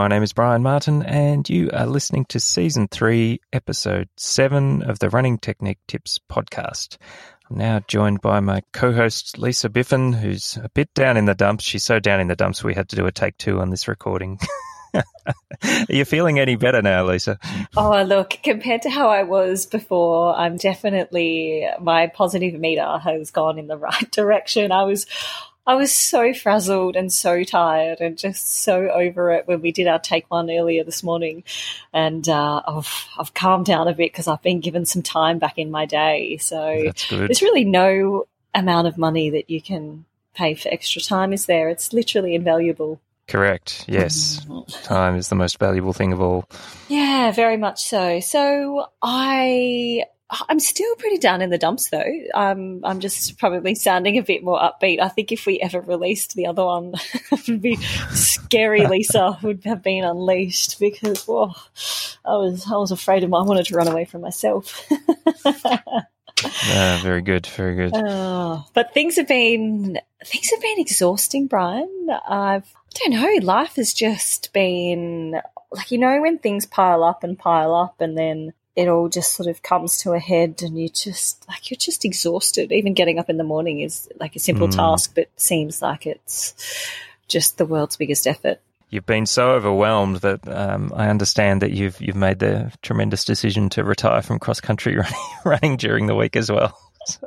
My name is Brian Martin, and you are listening to Season 3, Episode 7 of the Running Technique Tips podcast. I'm now joined by my co host, Lisa Biffin, who's a bit down in the dumps. She's so down in the dumps, we had to do a take two on this recording. Are you feeling any better now, Lisa? Oh, look, compared to how I was before, I'm definitely, my positive meter has gone in the right direction. I was I was so frazzled and so tired and just so over it when we did our take one earlier this morning. And uh, I've, I've calmed down a bit because I've been given some time back in my day. So there's really no amount of money that you can pay for extra time, is there? It's literally invaluable. Correct. Yes. Mm. Time is the most valuable thing of all. Yeah, very much so. So I I'm still pretty down in the dumps though. Um, I'm just probably sounding a bit more upbeat. I think if we ever released the other one, it would be scary. Lisa would have been unleashed because, whoa, I was I was afraid of. My, I wanted to run away from myself. yeah, very good, very good. Oh, but things have been things have been exhausting, Brian. I've I don't know. Life has just been like you know when things pile up and pile up, and then it all just sort of comes to a head and you just like you're just exhausted even getting up in the morning is like a simple mm. task but seems like it's just the world's biggest effort you've been so overwhelmed that um, I understand that you've you've made the tremendous decision to retire from cross country running, running during the week as well so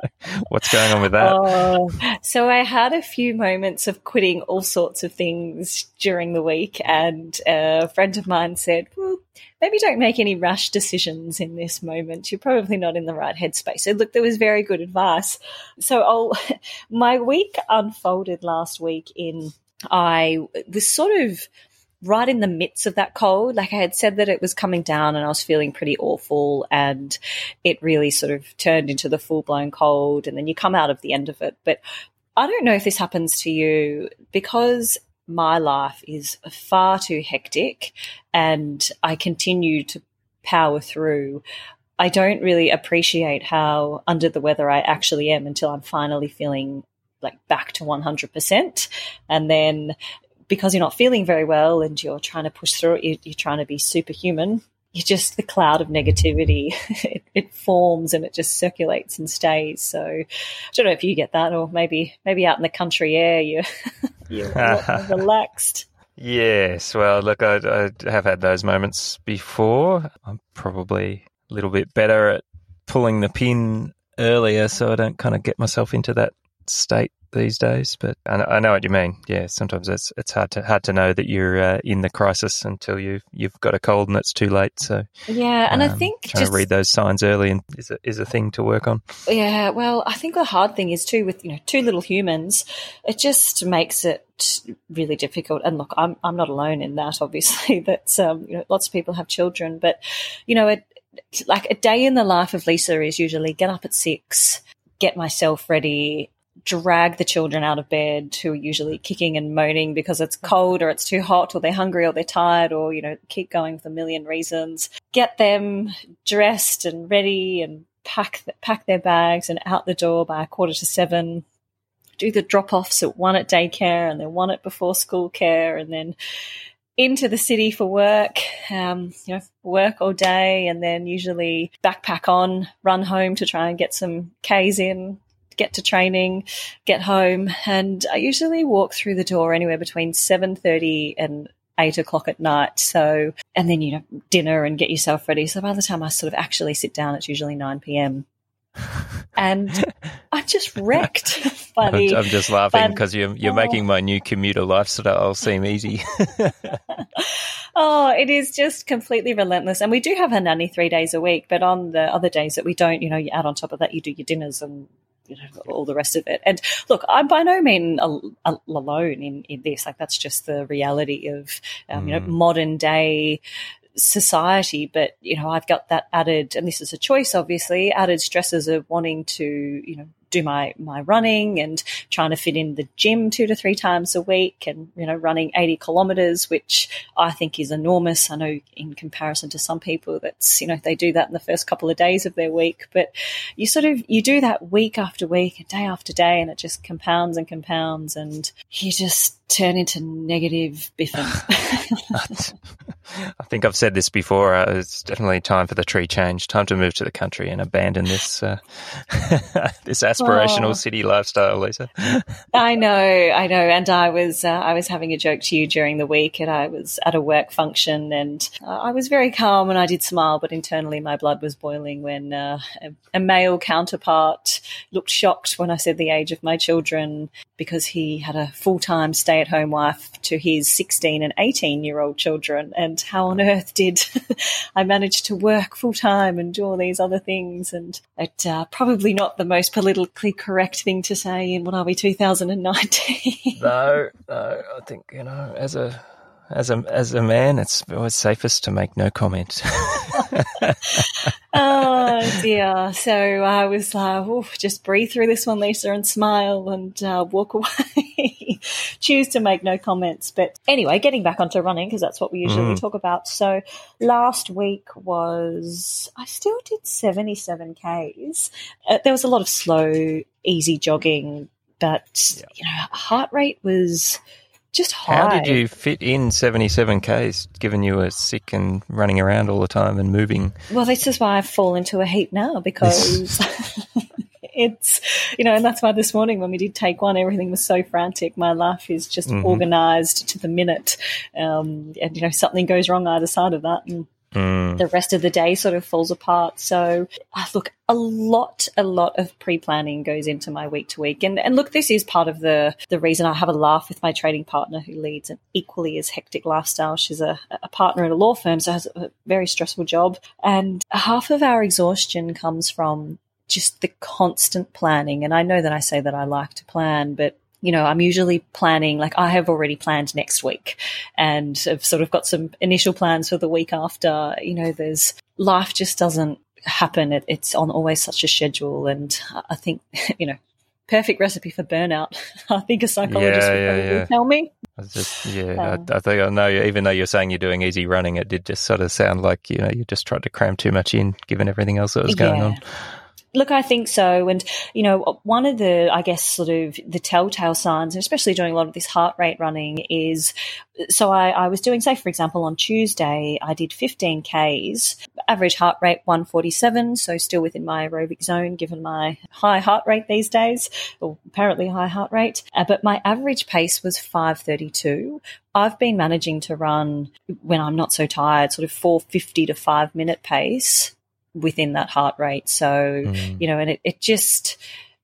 what's going on with that? Oh, so I had a few moments of quitting all sorts of things during the week, and a friend of mine said, "Well, maybe don't make any rash decisions in this moment. You're probably not in the right headspace." So look, there was very good advice. So I'll, my week unfolded last week in I was sort of right in the midst of that cold. Like I had said that it was coming down and I was feeling pretty awful and it really sort of turned into the full blown cold and then you come out of the end of it. But I don't know if this happens to you because my life is far too hectic and I continue to power through. I don't really appreciate how under the weather I actually am until I'm finally feeling like back to 100%. And then because you're not feeling very well and you're trying to push through it, you're trying to be superhuman. You're just the cloud of negativity. it, it, forms and it just circulates and stays. So I don't know if you get that, or maybe maybe out in the country air, you're you're relaxed. Yes, well, look, I, I have had those moments before. I'm probably a little bit better at pulling the pin earlier, so I don't kind of get myself into that state these days. But I, I know what you mean. Yeah, sometimes it's it's hard to hard to know that you're uh, in the crisis until you you've got a cold and it's too late. So yeah, and um, I think trying just, to read those signs early and is a, is a thing to work on. Yeah, well, I think the hard thing is too with you know two little humans, it just makes it really difficult. And look, I'm I'm not alone in that. Obviously, that um, you know lots of people have children, but you know it like a day in the life of Lisa is usually get up at six, get myself ready, drag the children out of bed who are usually kicking and moaning because it's cold or it's too hot or they're hungry or they're tired or, you know, keep going with a million reasons. Get them dressed and ready and pack, pack their bags and out the door by a quarter to seven. Do the drop offs at one at daycare and then one at before school care and then into the city for work, um, you know, work all day and then usually backpack on, run home to try and get some Ks in, get to training, get home, and I usually walk through the door anywhere between seven thirty and eight o'clock at night. So, and then you know, dinner and get yourself ready. So by the time I sort of actually sit down, it's usually nine p.m. and I'm just wrecked by the. I'm just laughing because you're you're oh. making my new commuter lifestyle seem easy. oh, it is just completely relentless. And we do have a nanny three days a week, but on the other days that we don't, you know, you add on top of that, you do your dinners and you know all the rest of it. And look, I'm by no means alone in in this. Like that's just the reality of um, mm. you know mm. modern day society but you know i've got that added and this is a choice obviously added stresses of wanting to you know do my my running and trying to fit in the gym two to three times a week and you know running 80 kilometers which i think is enormous. I know in comparison to some people that's you know they do that in the first couple of days of their week but you sort of you do that week after week and day after day and it just compounds and compounds and you just turn into negative biffin. I think I've said this before. Uh, it's definitely time for the tree change. Time to move to the country and abandon this uh, this aspirational oh. city lifestyle, Lisa. I know, I know. And I was uh, I was having a joke to you during the week, and I was at a work function, and uh, I was very calm, and I did smile, but internally my blood was boiling when uh, a, a male counterpart looked shocked when I said the age of my children because he had a full time stay at home wife to his 16 and 18 year old children. And how on earth did I manage to work full time and do all these other things? And it's uh, probably not the most politically correct thing to say in what are we, 2019? no, no, I think, you know, as a as a as a man, it's always safest to make no comment. oh dear! So I was like, uh, just breathe through this one, Lisa, and smile and uh, walk away. Choose to make no comments. But anyway, getting back onto running because that's what we usually mm. talk about. So last week was I still did seventy seven k's. Uh, there was a lot of slow, easy jogging, but yeah. you know, heart rate was just high. How did you fit in 77 Ks given you were sick and running around all the time and moving? Well, this is why I fall into a heap now because it's, you know, and that's why this morning when we did take one, everything was so frantic. My life is just mm-hmm. organized to the minute. Um, and, you know, something goes wrong either side of that. And Mm. The rest of the day sort of falls apart. So, uh, look, a lot, a lot of pre-planning goes into my week to week. And, and look, this is part of the, the reason I have a laugh with my trading partner who leads an equally as hectic lifestyle. She's a, a partner at a law firm, so has a very stressful job. And half of our exhaustion comes from just the constant planning. And I know that I say that I like to plan, but you know, I'm usually planning, like I have already planned next week and I've sort of got some initial plans for the week after. You know, there's life just doesn't happen. It, it's on always such a schedule. And I think, you know, perfect recipe for burnout. I think a psychologist yeah, would probably yeah. tell me. Just, yeah, um, I, I, think I know. Even though you're saying you're doing easy running, it did just sort of sound like you know you just tried to cram too much in, given everything else that was going on. Look, I think so. And, you know, one of the, I guess, sort of the telltale signs, especially doing a lot of this heart rate running, is so I, I was doing, say, for example, on Tuesday, I did 15 Ks, average heart rate 147, so still within my aerobic zone given my high heart rate these days, or apparently high heart rate. Uh, but my average pace was 532. I've been managing to run when I'm not so tired, sort of 450 to five minute pace within that heart rate. So, mm. you know, and it, it just,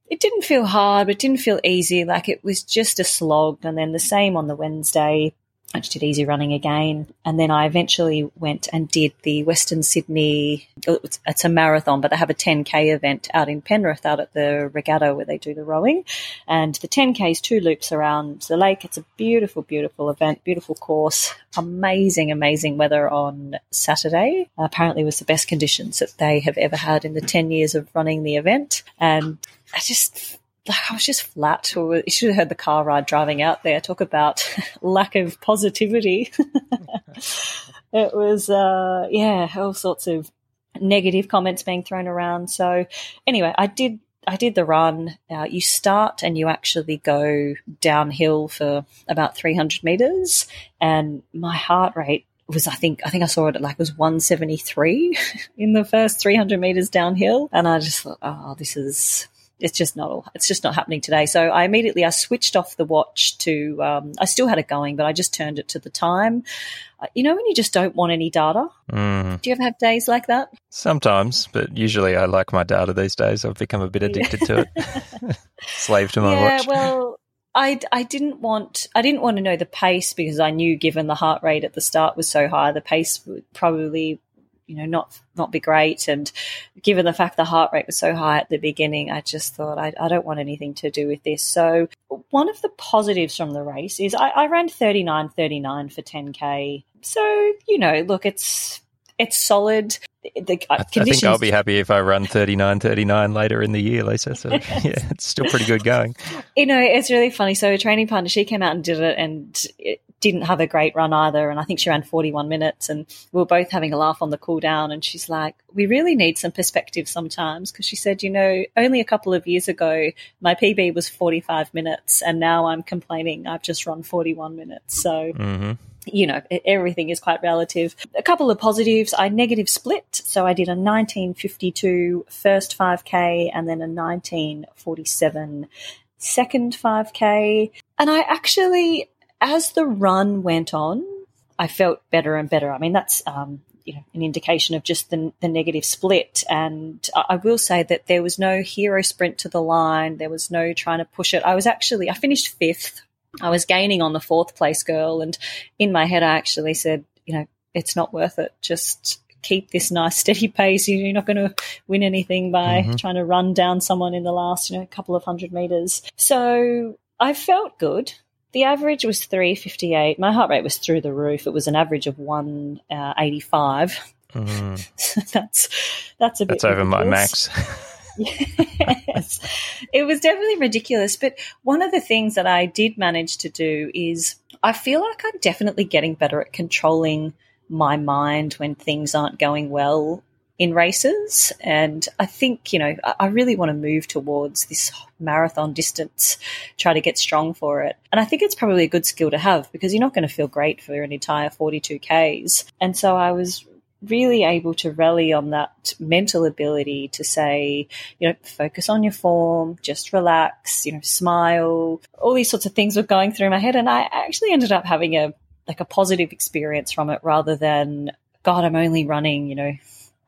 it didn't feel hard, but it didn't feel easy. Like it was just a slog. And then the same on the Wednesday. I just did easy running again. And then I eventually went and did the Western Sydney, oh, it's a marathon, but they have a 10K event out in Penrith, out at the regatta where they do the rowing. And the 10K is two loops around the lake. It's a beautiful, beautiful event, beautiful course, amazing, amazing weather on Saturday. Apparently was the best conditions that they have ever had in the 10 years of running the event. And I just I was just flat. You should have heard the car ride driving out there. Talk about lack of positivity. it was, uh, yeah, all sorts of negative comments being thrown around. So, anyway, I did. I did the run. Uh, you start and you actually go downhill for about 300 meters, and my heart rate was I think I think I saw it at like it was 173 in the first 300 meters downhill, and I just thought, oh, this is it's just not all it's just not happening today. So I immediately I switched off the watch to um, I still had it going, but I just turned it to the time. Uh, you know when you just don't want any data. Mm. Do you ever have days like that? Sometimes, but usually I like my data these days. I've become a bit addicted to it. Slave to my watch. yeah, watch. Well, I, I didn't want I didn't want to know the pace because I knew given the heart rate at the start was so high, the pace would probably you know not not be great and given the fact the heart rate was so high at the beginning i just thought i, I don't want anything to do with this so one of the positives from the race is i, I ran 39 39 for 10k so you know look it's it's solid the uh, I, I, think I'll be happy if I run 39 39 later in the year, Lisa. So, yeah, it's still pretty good going. You know, it's really funny. So, a training partner, she came out and did it, and it, didn't have a great run either. And I think she ran 41 minutes and we were both having a laugh on the cool down. And she's like, we really need some perspective sometimes. Cause she said, you know, only a couple of years ago, my PB was 45 minutes and now I'm complaining I've just run 41 minutes. So, hmm you know, everything is quite relative. A couple of positives. I negative split. So I did a 1952 first 5K and then a 1947 second 5K. And I actually, as the run went on, I felt better and better. I mean, that's, um, you know, an indication of just the, the negative split. And I I will say that there was no hero sprint to the line. There was no trying to push it. I was actually, I finished fifth. I was gaining on the fourth place girl. And in my head, I actually said, you know, it's not worth it. Just keep this nice steady pace. You're not going to win anything by Mhm. trying to run down someone in the last, you know, couple of hundred meters. So I felt good. The average was 358. My heart rate was through the roof. It was an average of 185. Mm. That's that's a bit That's over my max. yes. It was definitely ridiculous. But one of the things that I did manage to do is I feel like I'm definitely getting better at controlling my mind when things aren't going well in races. And I think, you know, I really want to move towards this marathon distance, try to get strong for it. And I think it's probably a good skill to have because you're not going to feel great for an entire 42 Ks. And so I was really able to rally on that mental ability to say, you know, focus on your form, just relax, you know, smile. All these sorts of things were going through my head. And I actually ended up having a like a positive experience from it rather than, God, I'm only running, you know,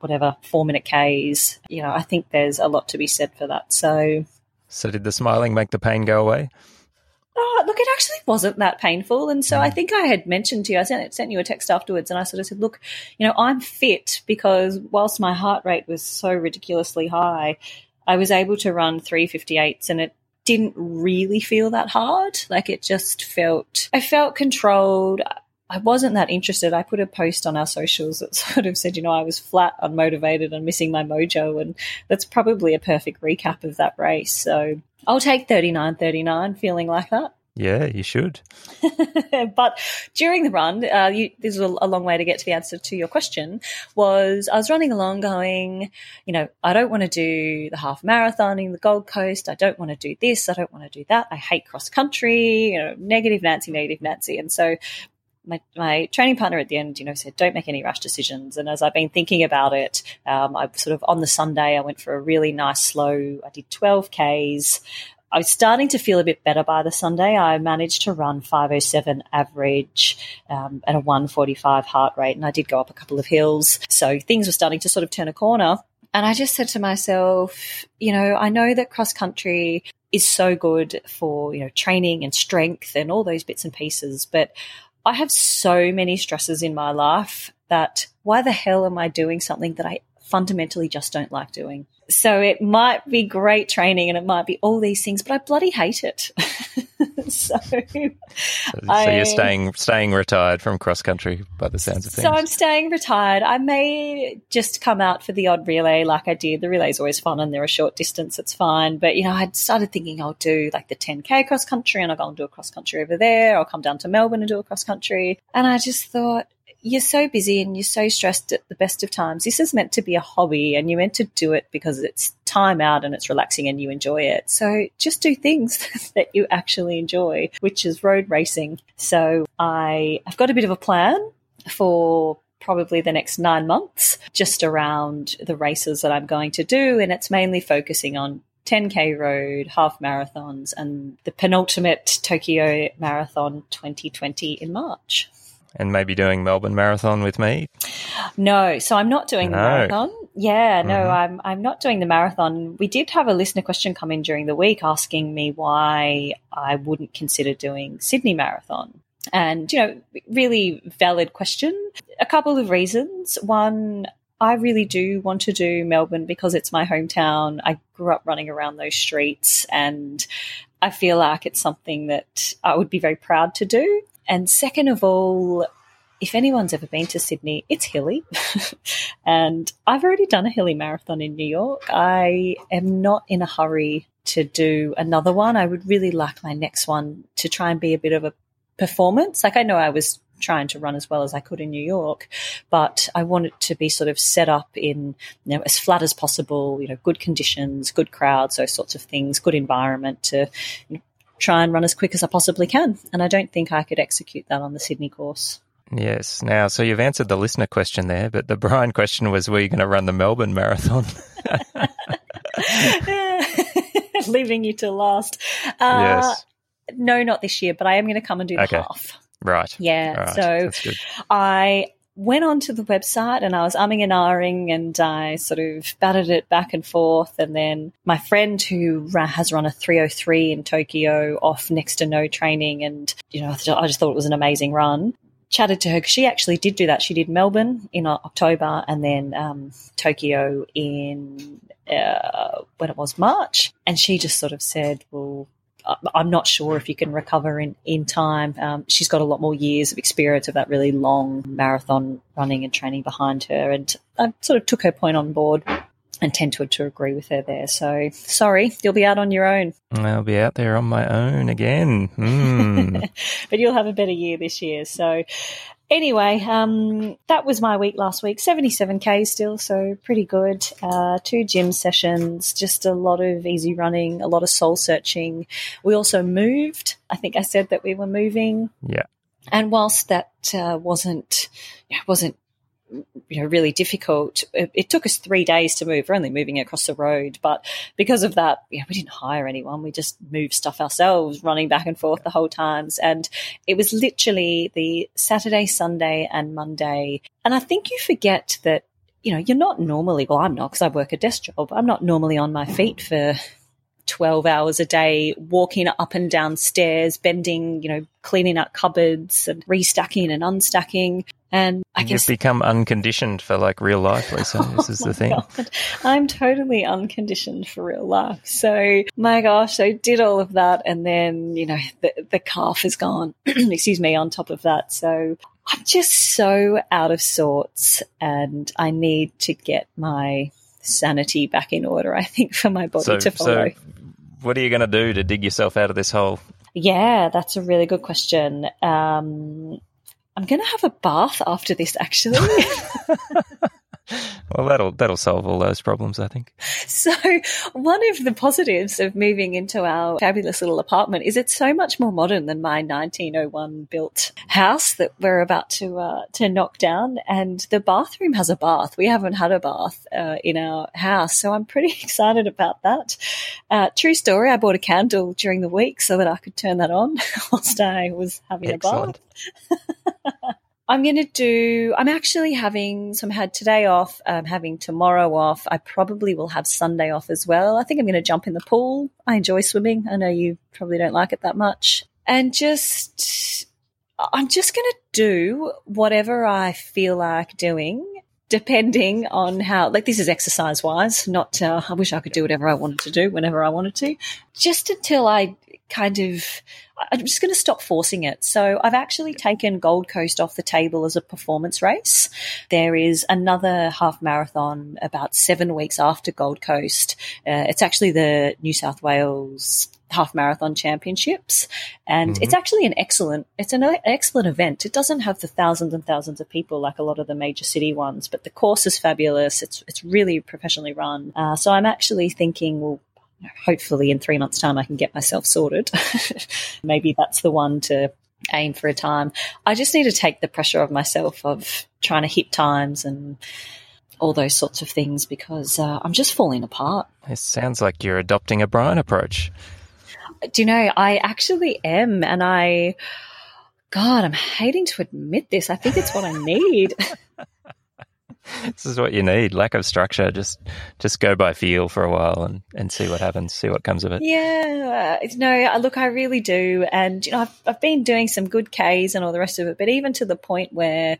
whatever, four minute Ks. You know, I think there's a lot to be said for that. So So did the smiling make the pain go away? Oh, look, it actually wasn't that painful. And so mm. I think I had mentioned to you, I sent, sent you a text afterwards and I sort of said, look, you know, I'm fit because whilst my heart rate was so ridiculously high, I was able to run 358s and it didn't really feel that hard. Like it just felt, I felt controlled. I wasn't that interested. I put a post on our socials that sort of said, you know, I was flat, unmotivated, and missing my mojo. And that's probably a perfect recap of that race. So I'll take 39 39, feeling like that. Yeah, you should. but during the run, uh, you, this is a, a long way to get to the answer to your question. Was I was running along, going, you know, I don't want to do the half marathon in the Gold Coast. I don't want to do this. I don't want to do that. I hate cross country. You know, negative Nancy, negative Nancy, and so. My, my training partner at the end, you know, said, don't make any rash decisions. And as I've been thinking about it, um, I sort of on the Sunday, I went for a really nice slow, I did 12 Ks. I was starting to feel a bit better by the Sunday. I managed to run 507 average um, at a 145 heart rate, and I did go up a couple of hills. So things were starting to sort of turn a corner. And I just said to myself, you know, I know that cross country is so good for, you know, training and strength and all those bits and pieces, but I have so many stresses in my life that why the hell am I doing something that I fundamentally just don't like doing? So it might be great training and it might be all these things, but I bloody hate it. so, So, I- you're staying staying retired from cross country by the sounds of things. so I'm staying retired. I may just come out for the odd relay like I did. The relay's always fun and they're a short distance, it's fine. But, you know, I'd started thinking I'll do like the 10K cross country and I'll go and do a cross country over there. I'll come down to Melbourne and do a cross country. And I just thought, you're so busy and you're so stressed at the best of times. This is meant to be a hobby and you're meant to do it because it's time out and it's relaxing and you enjoy it. So just do things that you actually enjoy, which is road racing. So I have got a bit of a plan for probably the next nine months just around the races that I'm going to do. And it's mainly focusing on 10K road, half marathons, and the penultimate Tokyo Marathon 2020 in March. And maybe doing Melbourne Marathon with me. No, so I'm not doing the marathon. Yeah, no, Mhm. I'm I'm not doing the marathon. We did have a listener question come in during the week asking me why I wouldn't consider doing Sydney Marathon. And, you know, really valid question. A couple of reasons. One, I really do want to do Melbourne because it's my hometown. I grew up running around those streets and I feel like it's something that I would be very proud to do. And second of all, if anyone's ever been to Sydney, it's hilly. and I've already done a hilly marathon in New York. I am not in a hurry to do another one. I would really like my next one to try and be a bit of a performance. Like I know I was trying to run as well as I could in New York, but I wanted to be sort of set up in, you know, as flat as possible, you know, good conditions, good crowds, those sorts of things, good environment to you know, try and run as quick as I possibly can. And I don't think I could execute that on the Sydney course. Yes. Now, so you've answered the listener question there, but the Brian question was, were you going to run the Melbourne Marathon? Leaving you to last. Uh, yes. No, not this year, but I am going to come and do the okay. half. Right. Yeah. Right. So I went onto the website and I was umming and ahhing and I sort of batted it back and forth. And then my friend who has run a 303 in Tokyo off next to no training and, you know, I just thought it was an amazing run. Chatted to her because she actually did do that. She did Melbourne in October and then um, Tokyo in uh, when it was March. And she just sort of said, well, I'm not sure if you can recover in, in time. Um, she's got a lot more years of experience of that really long marathon running and training behind her. And I sort of took her point on board and tend to, to agree with her there. So sorry, you'll be out on your own. I'll be out there on my own again. Mm. but you'll have a better year this year. So anyway, um, that was my week last week. 77k still, so pretty good. Uh, two gym sessions, just a lot of easy running, a lot of soul searching. We also moved. I think I said that we were moving. Yeah. And whilst that uh, wasn't wasn't you know really difficult. It, it, took us three days to move. We're only moving across the road, but because of that, we didn't hire anyone. We just moved stuff ourselves, running back and forth the whole times. And it was literally the Saturday, Sunday, and Monday. And I think you forget that you know you're not normally. Well, I'm not because I work a desk job. I'm not normally on my feet for 12 hours a day walking up and down stairs, bending, you know, cleaning up cupboards and restacking and unstacking. And I You've become unconditioned for like real life, Lisa. Oh this is the thing. God. I'm totally unconditioned for real life. So my gosh, I did all of that and then, you know, the, the calf is gone. Excuse me, on top of that. So I'm just so out of sorts and I need to get my sanity back in order, I think, for my body so, to follow. So what are you going to do to dig yourself out of this hole? Yeah, that's a really good question. Um, I'm going to have a bath after this, actually. well, that'll that'll solve all those problems, I think. So, one of the positives of moving into our fabulous little apartment is it's so much more modern than my 1901 built house that we're about to uh, to knock down. And the bathroom has a bath. We haven't had a bath uh, in our house, so I'm pretty excited about that. Uh, true story. I bought a candle during the week so that I could turn that on whilst I was having Excellent. a bath. I'm going to do, I'm actually having, so I had today off, I'm having tomorrow off. I probably will have Sunday off as well. I think I'm going to jump in the pool. I enjoy swimming. I know you probably don't like it that much. And just, I'm just going to do whatever I feel like doing depending on how like this is exercise wise not uh, i wish i could do whatever i wanted to do whenever i wanted to just until i kind of I'm just going to stop forcing it. So I've actually taken Gold Coast off the table as a performance race. There is another half marathon about seven weeks after Gold Coast. Uh, it's actually the New South Wales half marathon championships and mm-hmm. it's actually an excellent it's an excellent event it doesn't have the thousands and thousands of people like a lot of the major city ones but the course is fabulous it's it's really professionally run uh, so i'm actually thinking well hopefully in three months' time I can get myself sorted. Maybe that's the one to aim for a time. I just need to take the pressure of myself of trying to hit times and all those sorts of things because uh, I'm just falling apart. It sounds like you're adopting a Brian approach. Do you know, I actually am. And I, God, I'm hating to admit this. I think it's what I need. this is what you need. Lack of structure. Just just go by feel for a while and and see what happens see what comes of it. Yeah. No look i really do. And you know i've, I've been doing some good k's and all the rest of it but even to the point where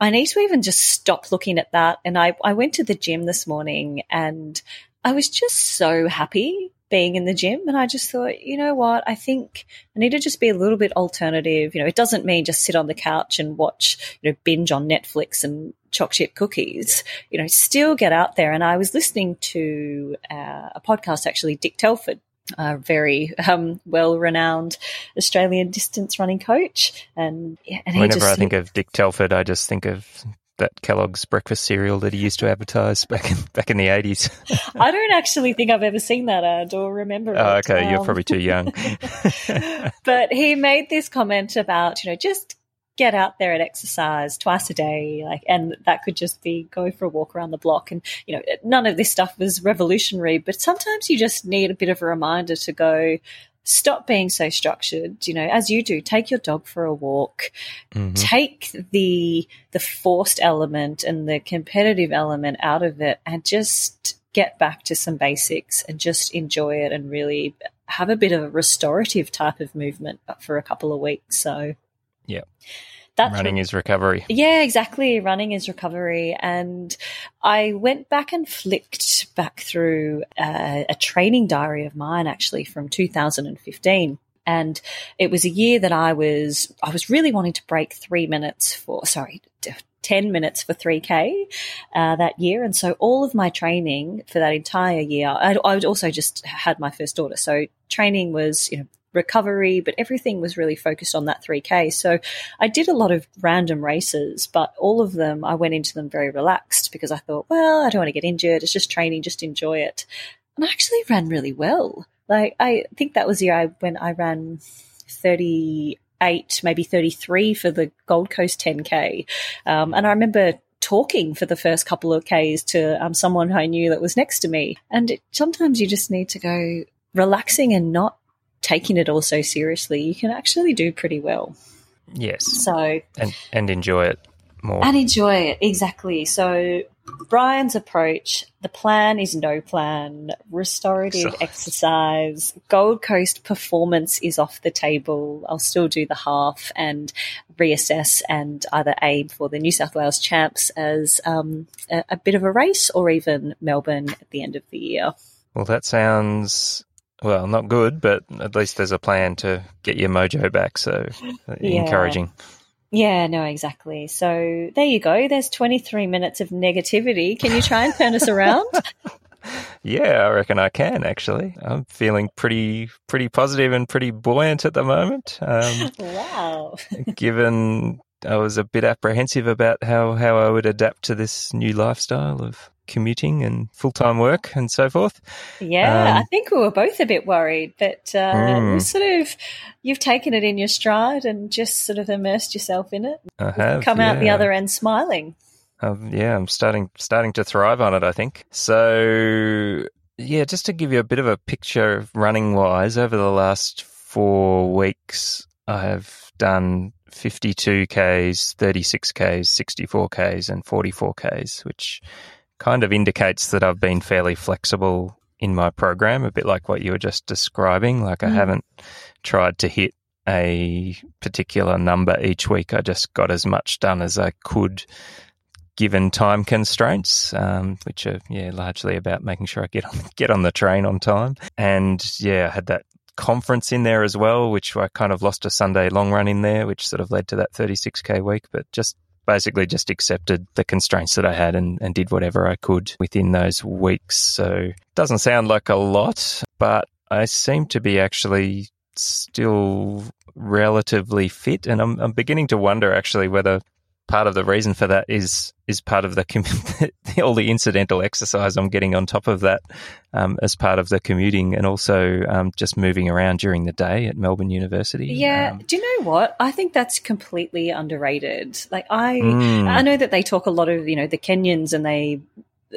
i need to even just stop looking at that. And i i went to the gym this morning and i was just so happy being in the gym. And I just thought, you know what? I think I need to just be a little bit alternative. You know, it doesn't mean just sit on the couch and watch, you know, binge on Netflix and choc chip cookies. You know, still get out there. And I was listening to uh, a podcast, actually, Dick Telford a very um, well renowned Australian distance running coach. And, and whenever just, I think of Dick Telford, I just think of that Kellogg's breakfast cereal that he used to advertise back in back in the eighties. I don't actually think I've ever seen that ad or remember. Oh, it. okay, Um, you're probably too young. but he made this comment about you know just get out there and exercise twice a day like and that could just be go for a walk around the block and you know none of this stuff was revolutionary but sometimes you just need a bit of a reminder to go stop being so structured you know as you do take your dog for a walk Mhm. take the the forced element and the competitive element out of it and just get back to some basics and just enjoy it and really have a bit of a restorative type of movement for a couple of weeks so Yep. That's Running is recovery. yeah, exactly. Running is recovery. And I went back and flicked back through uh, a training diary of mine actually from 2015. And it was a year that I was I was really wanting to break three minutes for sorry ten minutes for three k uh, that year, and so all of my training for that entire year, I, I would also just had my first daughter, so training was you know recovery, but everything was really focused on that three k. So I did a lot of random races, but all of them I went into them very relaxed because I thought, well, I don't want to get injured. It's just training, just enjoy it. And I actually ran really well. Like I think that was the year I, when I ran thirty eight, maybe thirty three for the Gold Coast ten k, um, and I remember talking for the first couple of k's to um, someone I knew that was next to me. And it, sometimes you just need to go relaxing and not taking it all so seriously. You can actually do pretty well. Yes, So and and enjoy it more. and enjoy it exactly. So Brian's approach, the plan is no plan, restorative So- exercise, Gold Coast performance is off the table. I'll still do the half and reassess and either aim for the New South Wales champs as um, a, a bit of a race or even Melbourne at the end of the year. Well, that sounds well not good, but at least there's a plan to get your mojo back. So Yeah. encouraging. Yeah, no, exactly. So there you go. There's 23 minutes of negativity. Can you try and turn us around? Yeah, I reckon I can actually. I'm feeling pretty pretty positive and pretty buoyant at the moment. Um, wow. given I was a bit apprehensive about how, how I would adapt to this new lifestyle of commuting and full time work and so forth. Yeah, Um, I think we were both a bit worried, but uh, Mm. you sort of you've taken it in your stride and just sort of immersed yourself in it. I have Come out the other end smiling. Um, yeah, I'm starting starting to thrive on it. I think so. Yeah, just to give you a bit of a picture, running wise, over the last four weeks, I have done 52 k's, 36 k's, 64 k's, and 44 k's, which kind of indicates that I've been fairly flexible in my program, a bit like what you were just describing. Like I Mm. haven't tried to hit a particular number each week. I just got as much done as I could given time constraints, um, which are yeah largely about making sure I get on get on the train on time. And yeah, I had that conference in there as well, which I kind of lost a Sunday long run in there, which sort of led to that 36k week. But just basically just accepted the constraints that I had and, and did whatever I could within those weeks. So doesn't sound like a lot, but I seem to be actually still relatively fit, and I'm, I'm beginning to wonder actually whether part of the reason for that is is part of the all the incidental exercise I'm getting on top of that um, as part of the commuting, and also um, just moving around during the day at Melbourne University. Yeah, Um, do you know what? I think that's completely underrated. Like I mm, I know that they talk a lot of, you know, the Kenyans and they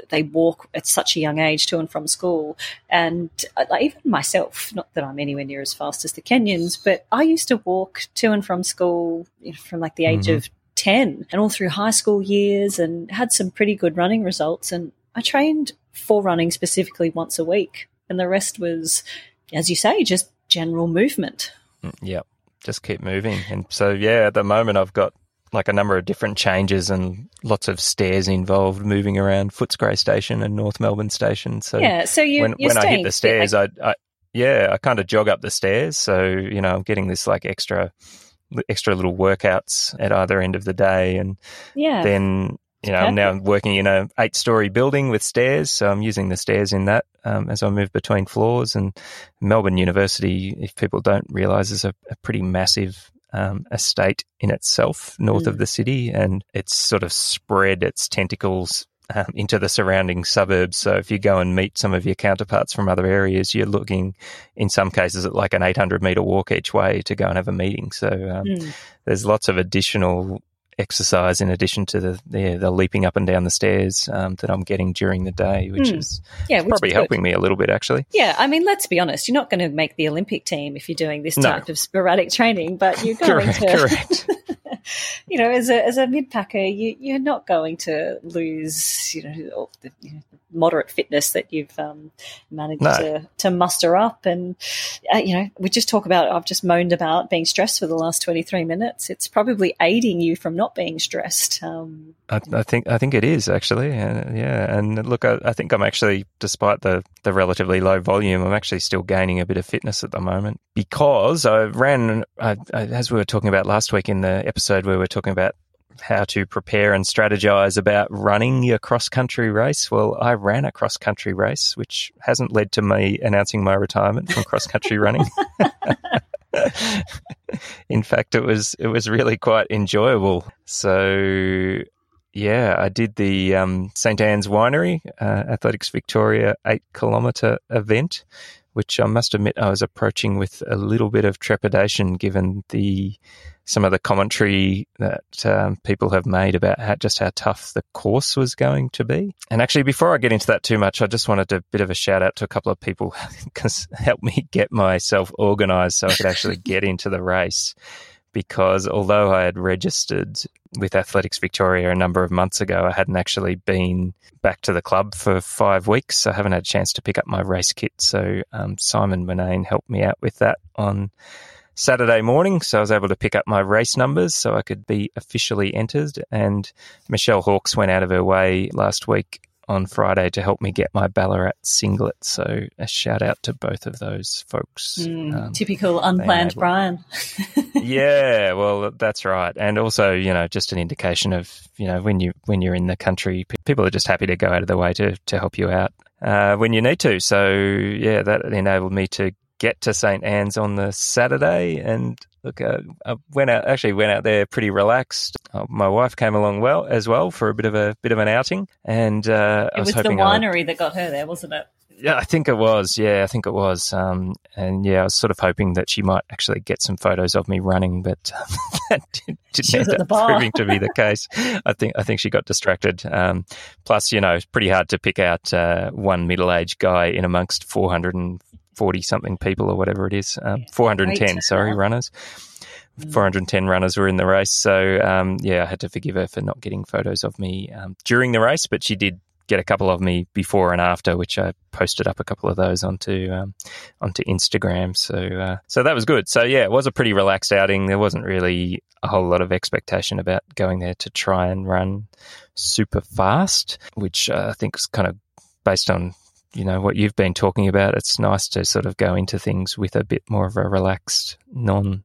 they walk at such a young age to and from school. And uh, like, even myself, not that I'm anywhere near as fast as the Kenyans, but I used to walk to and from school you know, from like the age Mhm. of 10 and all through high school years and had some pretty good running results. And I trained for running specifically once a week. And the rest was, as you say, just general movement. Mm, Yep. Just keep moving. And so, yeah, at the moment, I've got like a number of different changes and lots of stairs involved moving around Footscray Station and North Melbourne Station. So, yeah. So you, when, you're when I hit the stairs, I, I, yeah, I kind of jog up the stairs. So, you know, I'm getting this like extra, extra little workouts at either end of the day. And yeah. then you know, I'm now working in a eight story building with stairs, so I'm using the stairs in that um, as I move between floors. And Melbourne University, if people don't realise, is a, a pretty massive um, estate in itself north mm. of the city, and it's sort of spread its tentacles um, into the surrounding suburbs. So if you go and meet some of your counterparts from other areas, you're looking, in some cases, at like an 800 meter walk each way to go and have a meeting. So um, mm. there's lots of additional exercise in addition to the the, the leaping up and down the stairs um, that I'm getting during the day, which mm. is yeah, which probably is helping me a little bit actually. Yeah, I mean, let's be honest, you're not going to make the Olympic team if you're doing this type of sporadic training, but you're going correct, to. Correct. you know, as a as a mid packer, you you're not going to lose you know, the, you know moderate fitness that you've um, managed no. to, to muster up. And, uh, you know, we just talk about, I've just moaned about being stressed for the last 23 minutes. It's probably aiding you from not being stressed. Um, I, I, think, I think it is actually. Yeah. And look, I, I, think I'm actually, despite the, the relatively low volume, I'm actually still gaining a bit of fitness at the moment because I ran, I, as we were talking about last week in the episode where we're talking about how to prepare and strategize about running your cross country race. Well, I ran a cross country race, which hasn't led to me announcing my retirement from cross country running. In fact, it was it was really quite enjoyable. So yeah, I did the um, St Anne's Winery uh, Athletics Victoria eight kilometre event, which I must admit I was approaching with a little bit of trepidation, given the some of the commentary that um, people have made about how, just how tough the course was going to be. And actually, before I get into that too much, I just wanted a bit of a shout out to a couple of people because helped me get myself organised so I could actually get into the race. Because although I had registered with Athletics Victoria a number of months ago, I hadn't actually been back to the club for five weeks. So I haven't had a chance to pick up my race kit. So um, Simon Murnane helped me out with that on Saturday morning, so I was able to pick up my race numbers so I could be officially entered. And Michelle Hawkes went out of her way last week on Friday to help me get my Ballarat singlet. So a shout out to both of those folks. Mm, um, typical unplanned Brian. yeah, well, that's right. And also, you know, just an indication of, you know, when you when you're in the country, people are just happy to go out of their way to to help you out. Uh, when you need to. So, yeah, that enabled me to get to St Anne's on the Saturday, and look, uh, I went out actually went out there pretty relaxed. Uh, my wife came along well as well for a bit of a bit of an outing, and uh, it was, was the winery that got her there, wasn't it? Yeah, I think it was. Yeah, I think it was. Um, and yeah, I was sort of hoping that she might actually get some photos of me running, but um, that did, didn't end up proving to be the case. I think I think she got distracted. Um, plus, you know, it's pretty hard to pick out uh, one middle-aged guy in amongst 400 and 40 something people or whatever it is. Um, 410, sorry, runners. Mm. 410 runners were in the race. So, um, yeah, I had to forgive her for not getting photos of me um, during the race, but she did get a couple of me before and after, which I posted up a couple of those onto um, onto Instagram. So uh, so that was good. So yeah, it was a pretty relaxed outing. There wasn't really a whole lot of expectation about going there to try and run super fast, which uh, I think is kind of based on you know what you've been talking about. It's nice to sort of go into things with a bit more of a relaxed, non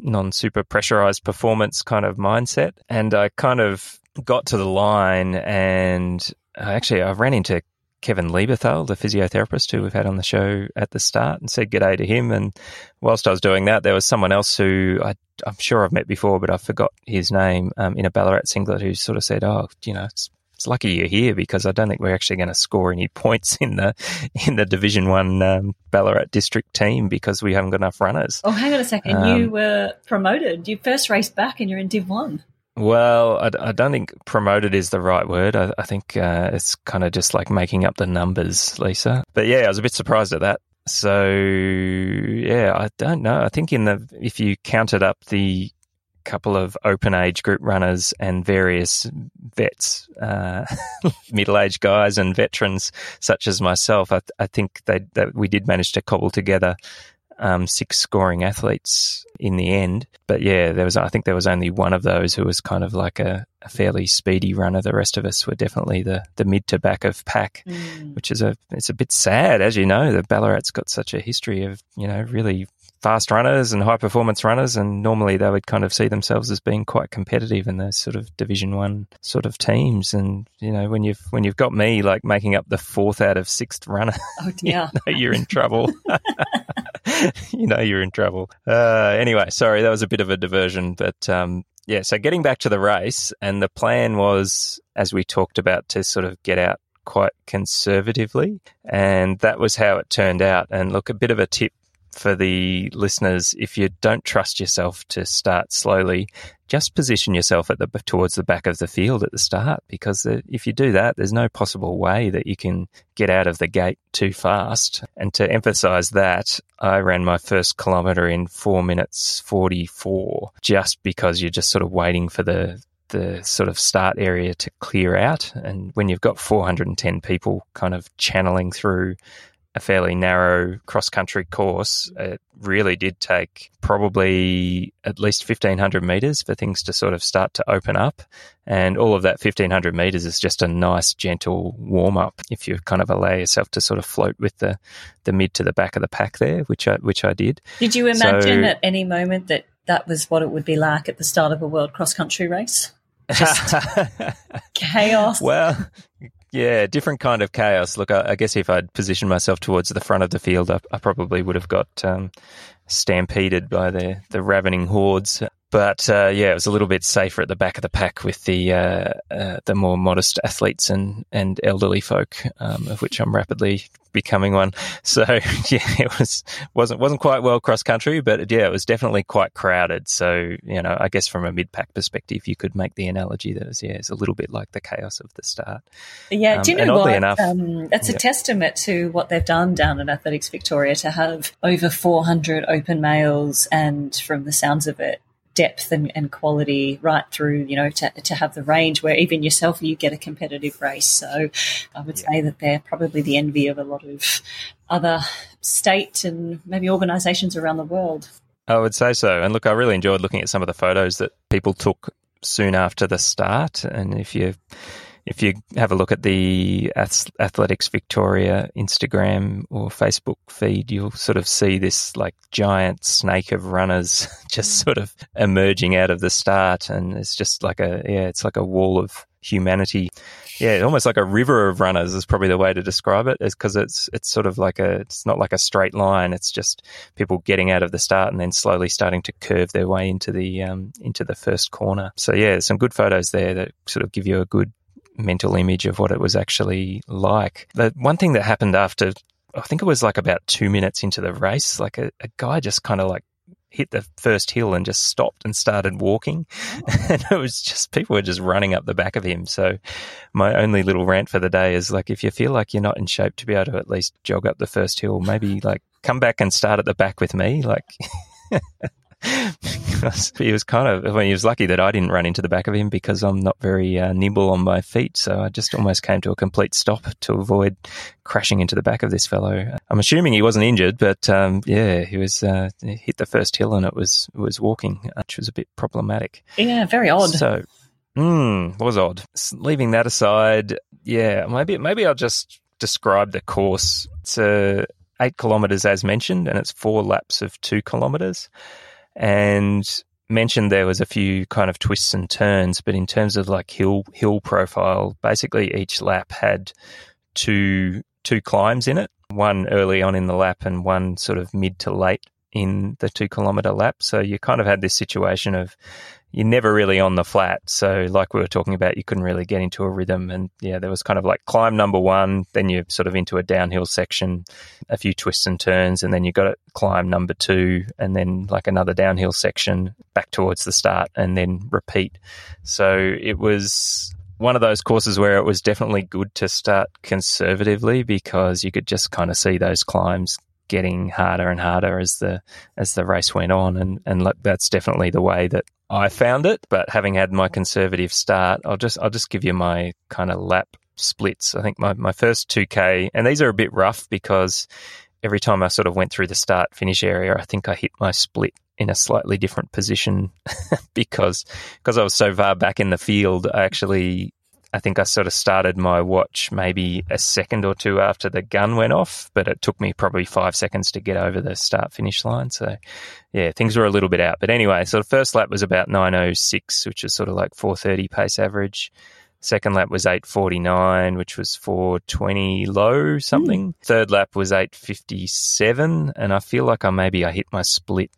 non super pressurized performance kind of mindset. And I kind of got to the line, and actually I ran into Kevin Lieberthal, the physiotherapist who we've had on the show at the start, and said g'day to him. And whilst I was doing that, there was someone else who I, am sure I've met before, but I forgot his name um, in a Ballarat singlet who sort of said, "Oh, you know, it's it's lucky you're here because I don't think we're actually going to score any points in the in the Division One um, Ballarat district team because we haven't got enough runners. Oh, hang on a second! Um, you were promoted. You first raced back, and you're in Div One. Well, I, I, don't think promoted is the right word. I, I think uh, it's kind of just like making up the numbers, Lisa. But yeah, I was a bit surprised at that. So yeah, I don't know. I think in the if you counted up the couple of open age group runners and various vets, uh, middle aged guys and veterans such as myself. I, I think they, that we did manage to cobble together um, six scoring athletes in the end. But yeah, there was I think there was only one of those who was kind of like a, a fairly speedy runner. The rest of us were definitely the, the mid to back of pack, mm. which is a it's a bit sad, as you know. The Ballarat's got such a history of you know really fast runners and high performance runners, and normally they would kind of see themselves as being quite competitive in those sort of Division One sort of teams. And you know, when you've when you've got me like making up the fourth out of sixth runner, oh dear, you know you're in trouble. you know you're in trouble. Uh, anyway, sorry, that was a bit of a diversion, but um, yeah. So getting back to the race, and the plan was, as we talked about, to sort of get out quite conservatively, and that was how it turned out. And look, a bit of a tip for the listeners if you don't trust yourself to start slowly just position yourself at the towards the back of the field at the start because if you do that there's no possible way that you can get out of the gate too fast. And to emphasize that I ran my first kilometer in 4 minutes 44 just because you're just sort of waiting for the the sort of start area to clear out. And when you've got 410 people kind of channeling through a fairly narrow cross country course, it really did take probably at least 1500 meters for things to sort of start to open up. And all of that 1500 meters is just a nice, gentle warm up if you kind of allow yourself to sort of float with the, the mid to the back of the pack there, which I, which I did. Did you imagine so, at any moment that that was what it would be like at the start of a world cross country race? Just chaos. Well, yeah, different kind of chaos. Look, I, I, guess if I'd positioned myself towards the front of the field, I, I probably would have got um, stampeded by the, the ravening hordes. But uh, yeah, it was a little bit safer at the back of the pack with the uh, uh, the more modest athletes and, and elderly folk, um, of which I'm rapidly becoming one. So yeah, it was wasn't wasn't quite well cross country, but yeah, it was definitely quite crowded. So you know, I guess from a mid pack perspective, you could make the analogy that was yeah, it's a little bit like the chaos of the start. Yeah, um, do you know what? Enough, um, that's yeah. a testament to what they've done down at Athletics Victoria to have over 400 open males, and from the sounds of it, depth and, and, quality right through, you know, to, to have the range where even yourself you get a competitive race. So I would yeah. say that they're probably the envy of a lot of other state and maybe organisations around the world. I would say so. And look, I really enjoyed looking at some of the photos that people took soon after the start. And if you if you have a look at the Athletics Victoria Instagram or Facebook feed, you'll sort of see this like giant snake of runners just mm. sort of emerging out of the start. And it's just like a, yeah, it's like a wall of humanity. Yeah, almost like a river of runners is probably the way to describe it. it. Is because it's it's sort of like a it's not like a straight line. It's just people getting out of the start and then slowly starting to curve their way into the um, into the first corner. So yeah, some good photos there that sort of give you a good mental image of what it was actually like. The one thing that happened after, I think it was like about two minutes into the race, like a, a guy just kind of like hit the first hill and just stopped and started walking. Oh. And it was just, people were just running up the back of him. So my only little rant for the day is like, if you feel like you're not in shape to be able to at least jog up the first hill, maybe like come back and start at the back with me. Like, because he was kind of, I mean, he was lucky that I didn't run into the back of him because I'm not very uh, nimble on my feet. So I just almost came to a complete stop to avoid crashing into the back of this fellow. I'm assuming he wasn't injured, but um, yeah, he was uh, hit the first hill and it was it was walking, which was a bit problematic. Yeah, very odd. So. Mm, was odd. Leaving that aside, yeah, maybe maybe I'll just describe the course. It's uh, eight kilometers as mentioned, and it's four laps of two kilometers and mentioned there was a few kind of twists and turns, but in terms of like hill hill profile, basically each lap had two two climbs in it. One early on in the lap and one sort of mid to late in the two kilometer lap. So you kind of had this situation of you're never really on the flat. So, like we were talking about, you couldn't really get into a rhythm. And yeah, there was kind of like climb number one, then you're sort of into a downhill section, a few twists and turns, and then you got to climb number two, and then like another downhill section back towards the start, and then repeat. So, it was one of those courses where it was definitely good to start conservatively because you could just kind of see those climbs getting harder and harder as the as the race went on and and that's definitely the way that I found it, but having had my conservative start, I'll just I'll just give you my kind of lap splits. I think my, my first 2K, and these are a bit rough because every time I sort of went through the start finish area, I think I hit my split in a slightly different position because because I was so far back in the field. I actually I think I sort of started my watch maybe a second or two after the gun went off, but it took me probably five seconds to get over the start finish line. So, yeah, things were a little bit out. But anyway, so the first lap was about 906, which is sort of like 430 pace average. Second lap was 849, which was 420 low something. Mm. Third lap was 857, and I feel like I maybe I hit my split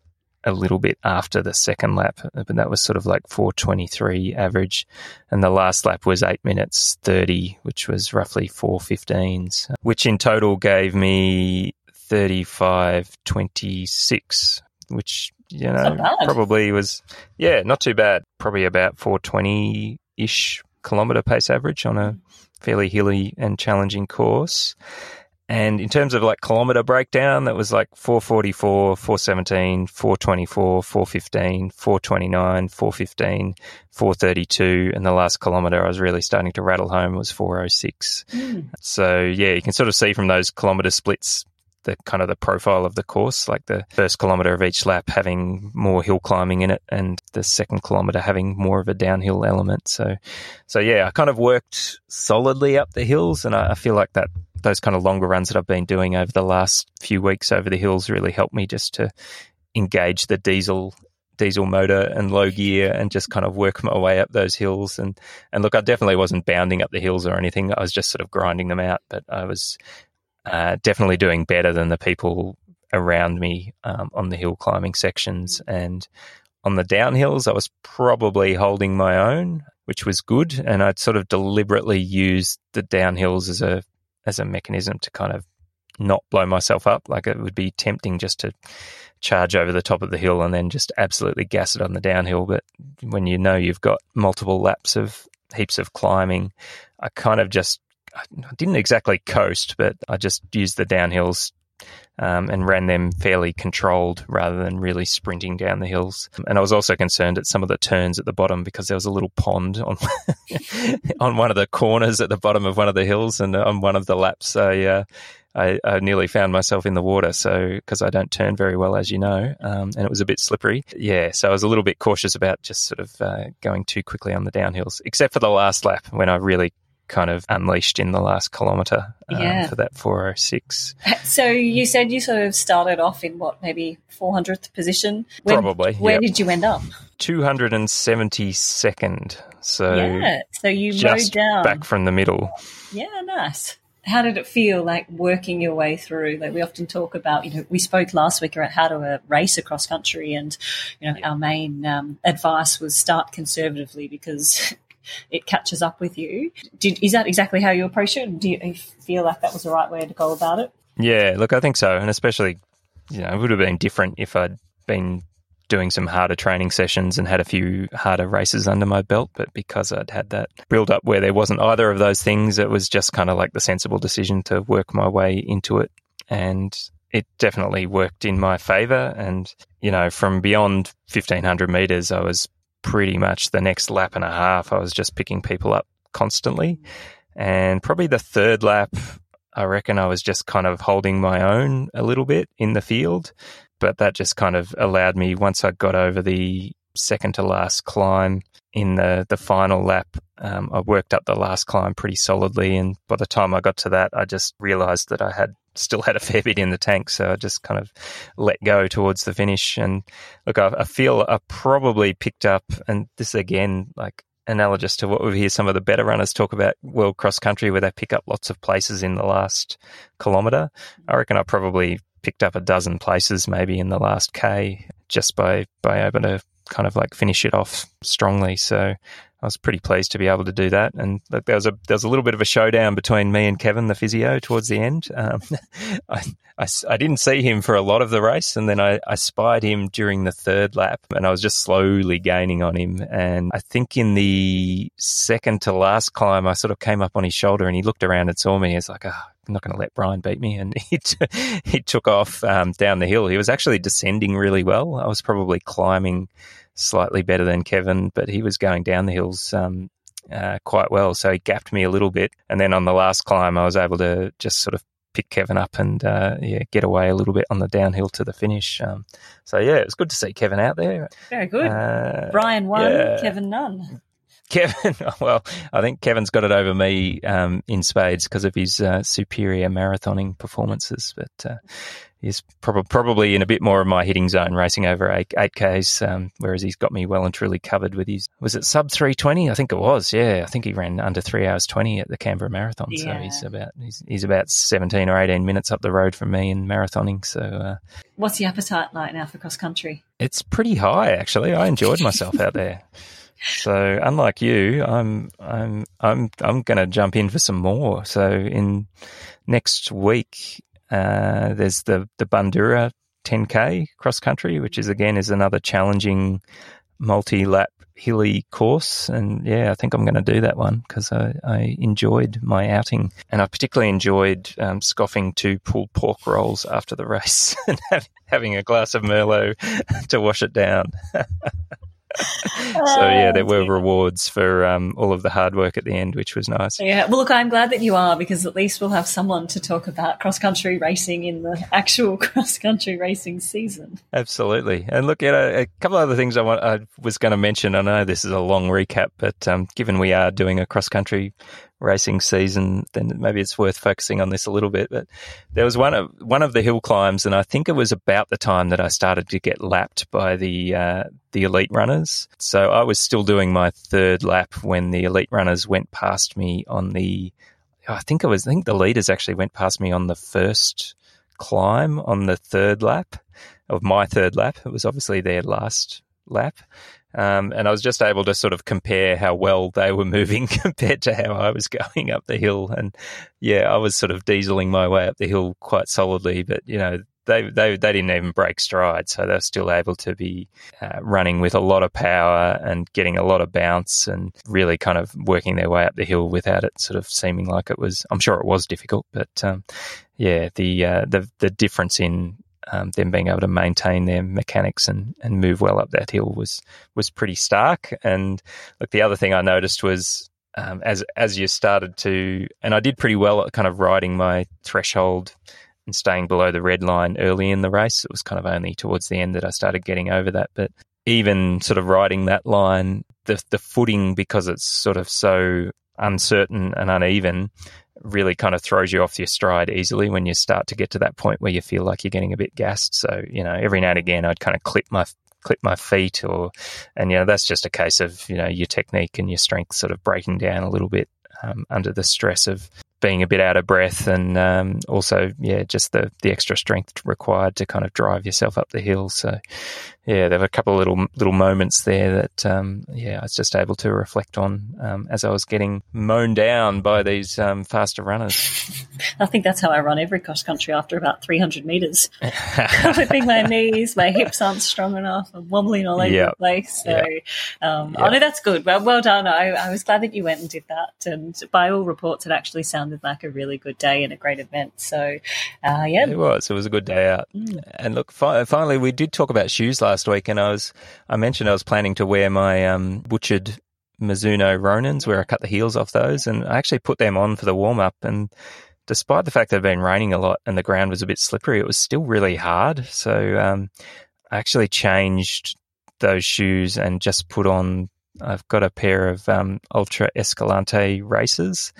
a little bit after the second lap, but that was sort of like 423 average. And the last lap was 8 minutes 30, which was roughly 415s, which in total gave me 35.26, which, you know, probably was, yeah, not too bad. Probably about 420 ish kilometre pace average on a mm. fairly hilly and challenging course. And in terms of like kilometer breakdown, that was like 444, 417, 424, 415, 429, 415, 432. And the last kilometer I was really starting to rattle home was 406. Mm. So yeah, you can sort of see from those kilometer splits the kind of the profile of the course, like the first kilometer of each lap having more hill climbing in it, and the second kilometer having more of a downhill element. So, so yeah, I kind of worked solidly up the hills, and I, I feel like that those kind of longer runs that I've been doing over the last few weeks over the hills really helped me just to engage the diesel diesel motor and low gear and just kind of work my way up those hills and and look I definitely wasn't bounding up the hills or anything I was just sort of grinding them out but I was uh, definitely doing better than the people around me um, on the hill climbing sections. And on the downhills, I was probably holding my own, which was good. And I'd sort of deliberately used the downhills as a as a mechanism to kind of not blow myself up. Like it would be tempting just to charge over the top of the hill and then just absolutely gas it on the downhill. But when you know you've got multiple laps of heaps of climbing, I kind of just I didn't exactly coast, but I just used the downhills um, and ran them fairly controlled rather than really sprinting down the hills. And I was also concerned at some of the turns at the bottom because there was a little pond on on one of the corners at the bottom of one of the hills, and on one of the laps, I. Uh, I, I, nearly found myself in the water. So, because I don't turn very well, as you know, um, and it was a bit slippery. Yeah, so I was a little bit cautious about just sort of uh, going too quickly on the downhills, except for the last lap when I really kind of unleashed in the last kilometre um, yeah. for that 406. So you said you sort of started off in what, maybe 400th position? When, Probably. Where yep. did you end up? 272nd. So yeah, so you just down back from the middle. Yeah, nice. How did it feel like working your way through? Like we often talk about, you know, we spoke last week about how to uh, race across country, and you know, our main um, advice was start conservatively because it catches up with you. Did, is that exactly how you approach it? Do you feel like that was the right way to go about it? Yeah, look, I think so. And especially, you know, it would have been different if I'd been doing some harder training sessions and had a few harder races under my belt. But because I'd had that build up where there wasn't either of those things, it was just kind of like the sensible decision to work my way into it. And it definitely worked in my favor. And, you know, from beyond 1500 meters, I was pretty much the next lap and a half, I was just picking people up constantly. And probably the third lap, I reckon I was just kind of holding my own a little bit in the field. But that just kind of allowed me, once I got over the second to last climb in the, the final lap, um, I worked up the last climb pretty solidly. And by the time I got to that, I just realized that I had still had a fair bit in the tank, so I just kind of let go towards the finish. And look, I, I feel I probably picked up, and this again, like analogous to what we hear some of the better runners talk about world cross country, where they pick up lots of places in the last kilometre. I reckon I probably picked up a dozen places maybe in the last K just by by able to kind of like finish it off strongly. So I was pretty pleased to be able to do that. And look, there was a there was a little bit of a showdown between me and Kevin, the physio, towards the end. Um, I, I, I, didn't see him for a lot of the race, and then I, I spied him during the third lap, and I was just slowly gaining on him. And I think in the second to last climb, I sort of came up on his shoulder, and he looked around and saw me. He's like, oh, I'm not going to let Brian beat me. And he, t- he took off um, down the hill. He was actually descending really well. I was probably climbing slightly better than Kevin, but he was going down the hills um, uh, quite well. So he gapped me a little bit. And then on the last climb, I was able to just sort of pick Kevin up and uh, yeah, get away a little bit on the downhill to the finish. Um, so yeah, it was good to see Kevin out there. Very good. Uh, Brian won, yeah. Kevin none. Kevin, well, I think Kevin's got it over me um, in spades because of his uh, superior marathoning performances. But uh, he's prob- probably in a bit more of my hitting zone, racing over eight, 8Ks, um, whereas he's got me well and truly covered with his. Was it sub 320? I think it was, yeah. I think he ran under 3 hours 20 at the Canberra Marathon. Yeah. So he's about, he's, he's, about 17 or 18 minutes up the road from me in marathoning. So, uh, what's the appetite like now for cross country? It's pretty high, actually. I enjoyed myself out there. So unlike you, I'm I'm I'm I'm going to jump in for some more. So in next week, uh, there's the the Bundoora 10k cross country, which is again is another challenging multi lap hilly course. And yeah, I think I'm going to do that one because I, I, enjoyed my outing. And I particularly enjoyed um, scoffing to pulled pork rolls after the race and having a glass of Merlot to wash it down. so yeah, there were rewards for um, all of the hard work at the end, which was nice. Yeah, well, look, I'm glad that you are because at least we'll have someone to talk about cross country racing in the actual cross country racing season. Absolutely, and look, at a, a couple of other things I want I was going to mention. I know this is a long recap, but um, given we are doing a cross country racing season, then maybe it's worth focusing on this a little bit. But there was one of one of the hill climbs, and I think it was about the time that I started to get lapped by the uh, the elite runners. So I was still doing my third lap when the elite runners went past me on the. I think it was. I think the leaders actually went past me on the first climb on the third lap of my third lap. It was obviously their last lap. Um, and I was just able to sort of compare how well they were moving compared to how I was going up the hill. And yeah, I was sort of dieseling my way up the hill quite solidly, but you know, they, they, they didn't even break stride. So they're still able to be uh, running with a lot of power and getting a lot of bounce and really kind of working their way up the hill without it sort of seeming like it was, I'm sure it was difficult, but, um, yeah, the, uh, the, the difference in, um, them being able to maintain their mechanics and, and move well up that hill was was pretty stark. And look, the other thing I noticed was um, as as you started to, and I did pretty well at kind of riding my threshold and staying below the red line early in the race. It was kind of only towards the end that I started getting over that, but even sort of riding that line, the the footing because it's sort of so uncertain and uneven really kind of throws you off your stride easily when you start to get to that point where you feel like you're getting a bit gassed. So, you know, every now and again I'd kind of clip my clip my feet or and you know that's just a case of you know your technique and your strength sort of breaking down a little bit um, under the stress of being a bit out of breath and um, also yeah just the the extra strength required to kind of drive yourself up the hill. So yeah there were a couple of little little moments there that um, yeah I was just able to reflect on um, as I was getting mown down by these um, faster runners. I think that's how I run every cross country after about 300 meters. Clipping my knees my hips aren't strong enough. I'm wobbling all over yep. the place. So yep. Um, yep. oh no that's good well well done. I, I was glad that you went and did that. And by all reports it actually sounded sounded like a really good day and a great event. So, uh, yeah, it was. It was a good day out. Mm. And look, fi- finally, we did talk about shoes last week, and I was I mentioned I was planning to wear my um, butchered Mizuno Ronins, where I cut the heels off those, and I actually put them on for the warm up and. Despite the fact that it had been raining a lot and the ground was a bit slippery, it was still really hard. So um, I actually changed those shoes and just put on I've got a pair of um, Altra Escalante races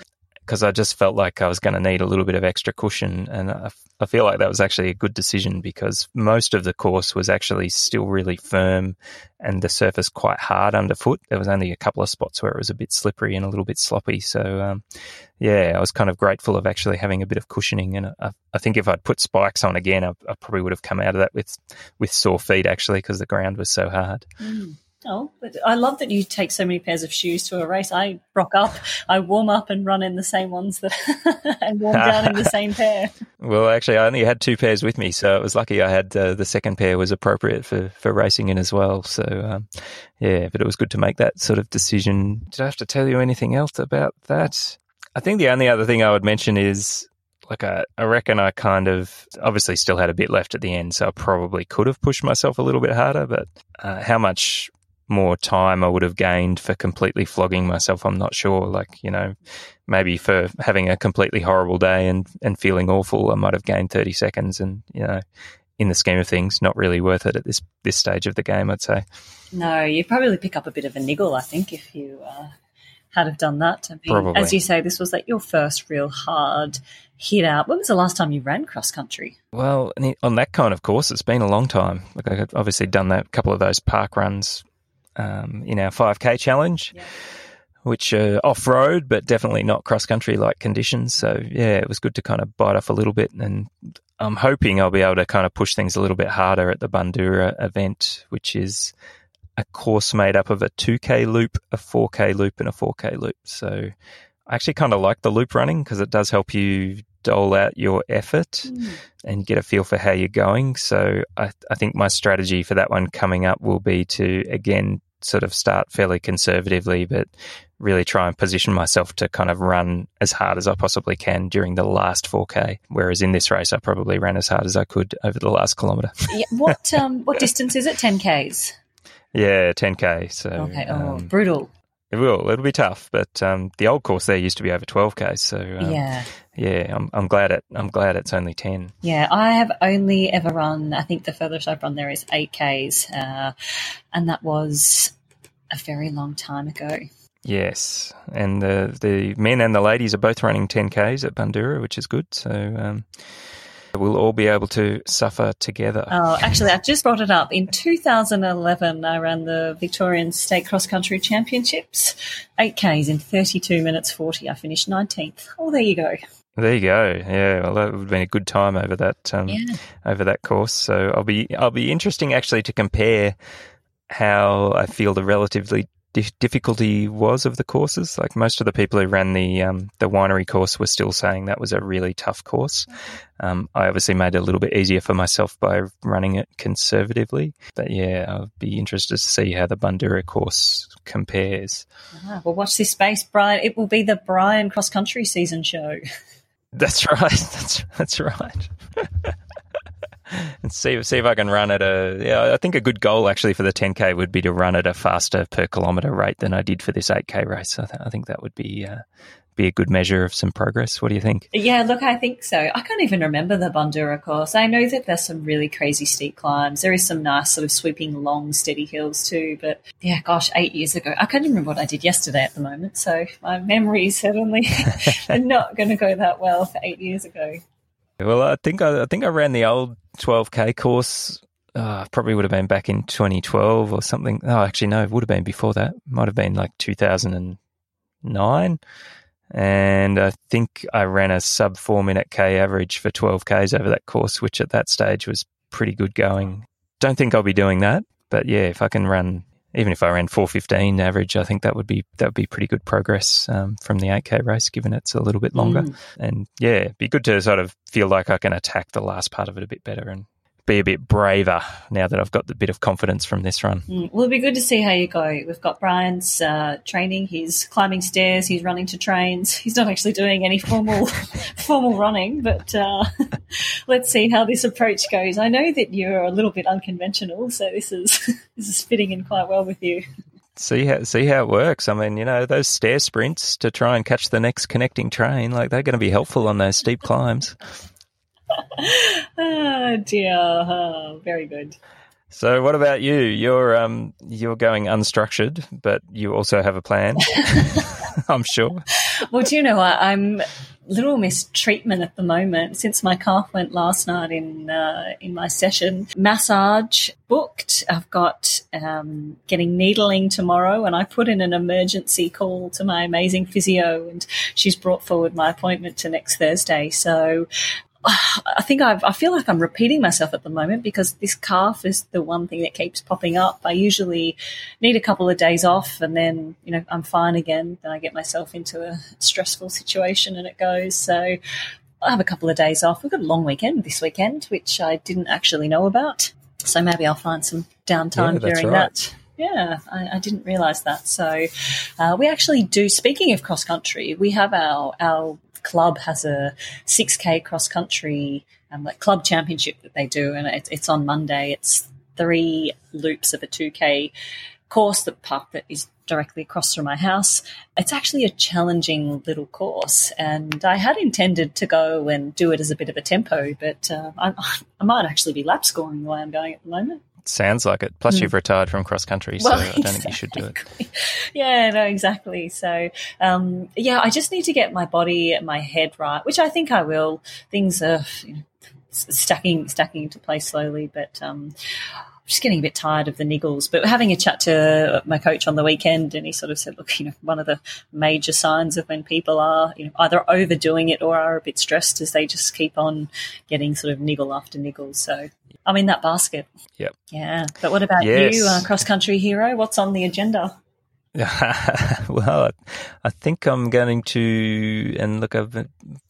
because I just felt like I was going to need a little bit of extra cushion. And I, feel like that was actually a good decision because most of the course was actually still really firm and the surface quite hard underfoot. There was only a couple of spots where it was a bit slippery and a little bit sloppy. So, um, yeah, I was kind of grateful of actually having a bit of cushioning. And I, I think if I'd put spikes on again, I, I, probably would have come out of that with, with sore feet actually because the ground was so hard. Mm. Oh, but I love that you take so many pairs of shoes to a race. I rock up, I warm up and run in the same ones that and warm down in the same pair. Well, actually, I only had two pairs with me, so it was lucky I had uh, the second pair was appropriate for, for racing in as well. So, um, yeah, but it was good to make that sort of decision. Did I have to tell you anything else about that? I think the only other thing I would mention is like I, I reckon I kind of obviously still had a bit left at the end, so I probably could have pushed myself a little bit harder. But uh, how much more time I would have gained for completely flogging myself. I'm not sure. Like, you know, maybe for having a completely horrible day and, and feeling awful, I might have gained 30 seconds. And, you know, in the scheme of things, not really worth it at this this stage of the game. I'd say. No, you'd probably pick up a bit of a niggle, I think, if you uh, had have done that. I mean, Probably. as you say, this was like your first real hard hit out. When was the last time you ran cross country? Well, on that kind of course, it's been a long time. Like I've obviously done that a couple of those park runs um, in our 5K challenge, Yeah. which are off road, but definitely not cross country like conditions. So yeah, it was good to kind of bite off a little bit, and I'm hoping I'll be able to kind of push things a little bit harder at the Bundoora event, which is a course made up of a 2K loop, a 4K loop, and a 4K loop. So I actually kind of like the loop running because it does help you dole out your effort and get a feel for how you're going. So I, I think my strategy for that one coming up will be to again sort of start fairly conservatively, but really try and position myself to kind of run as hard as I possibly can during the last 4K. Whereas in this race, I probably ran as hard as I could over the last kilometre. Yeah, what um, what distance is it? Ten k's. yeah, 10K. So Okay. Oh, um, brutal. It will. It'll be tough, but um, the old course there used to be over 12K. So um, yeah. yeah, I'm, I'm glad it. I'm glad it's only 10. Yeah, I have only ever run. I think the furthest I've run there is eight k's, uh, and that was a very long time ago. Yes, and the the men and the ladies are both running 10ks at Bundoora, which is good. So um, we'll all be able to suffer together. Oh, actually, I just brought it up. In 2011, I ran the Victorian State Cross Country Championships, eight k's in 32 minutes 40. I finished 19th. Oh, there you go. There you go. Yeah, well, that would have been a good time over that um, Yeah. over that course. So I'll be I'll be interesting actually to compare how I feel the relatively dif- difficulty was of the courses. Like most of the people who ran the um, the winery course were still saying that was a really tough course. Um, I obviously made it a little bit easier for myself by running it conservatively. But yeah, I'll be interested to see how the Bundoora course compares. Ah, well, watch this space, Brian. It will be the Brian Cross Country season show. That's right. That's that's right. and see see if I can run at a yeah. I think a good goal actually for the 10k would be to run at a faster per kilometre rate than I did for this 8k race. I, th- I think that would be uh, be a good measure of some progress. What do you think? Yeah, look, I think so. I can't even remember the Bundoora course. I know that there's some really crazy steep climbs. There is some nice sort of sweeping, long, steady hills too. But yeah, gosh, eight years ago, I can't even remember what I did yesterday at the moment. So my memories certainly not going to go that well for eight years ago. Well, I think I, I think I ran the old 12k course. Uh, probably would have been back in 2012 or something. Oh, actually, no, it would have been before that. Might have been like 2009. And I think I ran a sub four minute K average for 12Ks over that course, which at that stage was pretty good going. Don't think I'll be doing that, but yeah, if I can run, even if I ran 415 average, I think that would be that would be pretty good progress um, from the 8K race, given it's a little bit longer. Mm. And yeah, it'd be good to sort of feel like I can attack the last part of it a bit better and be a bit braver now that I've got the bit of confidence from this run. Mm, Well, it'll be good to see how you go. We've got Brian's uh, training. He's climbing stairs. He's running to trains. He's not actually doing any formal formal running, but uh, let's see how this approach goes. I know that you're a little bit unconventional, so this is this is fitting in quite well with you. see how see how it works. I mean, you know, those stair sprints to try and catch the next connecting train, like they're going to be helpful on those steep climbs. Oh dear, oh, very good. So, what about you? You're um you're going unstructured, but you also have a plan. I'm sure. Well, do you know what? I'm little mistreatment at the moment since my calf went last night in uh, in my session. Massage booked. I've got um, getting needling tomorrow, and I put in an emergency call to my amazing physio, and she's brought forward my appointment to next Thursday. So. I think I've, I feel like I'm repeating myself at the moment because this calf is the one thing that keeps popping up. I usually need a couple of days off and then, you know, I'm fine again. Then I get myself into a stressful situation and it goes. So I'll have a couple of days off. We've got a long weekend this weekend, which I didn't actually know about. So maybe I'll find some downtime Yeah, during right. that. Yeah, I, I didn't realize that. So uh, we actually do. Speaking of cross country, we have our our club has a 6k cross country um, like club championship that they do, and it's, it's on Monday. It's three loops of a 2k course that park that is directly across from my house. It's actually a challenging little course, and I had intended to go and do it as a bit of a tempo, but uh, I, I might actually be lap scoring the way I'm going at the moment. Sounds like it. Plus, mm. you've retired from cross country, so well, I don't exactly. think you should do it. yeah, no, exactly. So, um, yeah, I just need to get my body, my head right, which I think I will. Things are you know, stacking, stacking into place slowly, but um, I'm just getting a bit tired of the niggles. But having a chat to my coach on the weekend, and he sort of said, "Look, you know, one of the major signs of when people are you know, either overdoing it or are a bit stressed is they just keep on getting sort of niggle after niggle." So I'm in that basket. Yep. Yeah. But what about yes. you, uh, cross country hero? What's on the agenda? well, I think I'm going to, and look, I haven't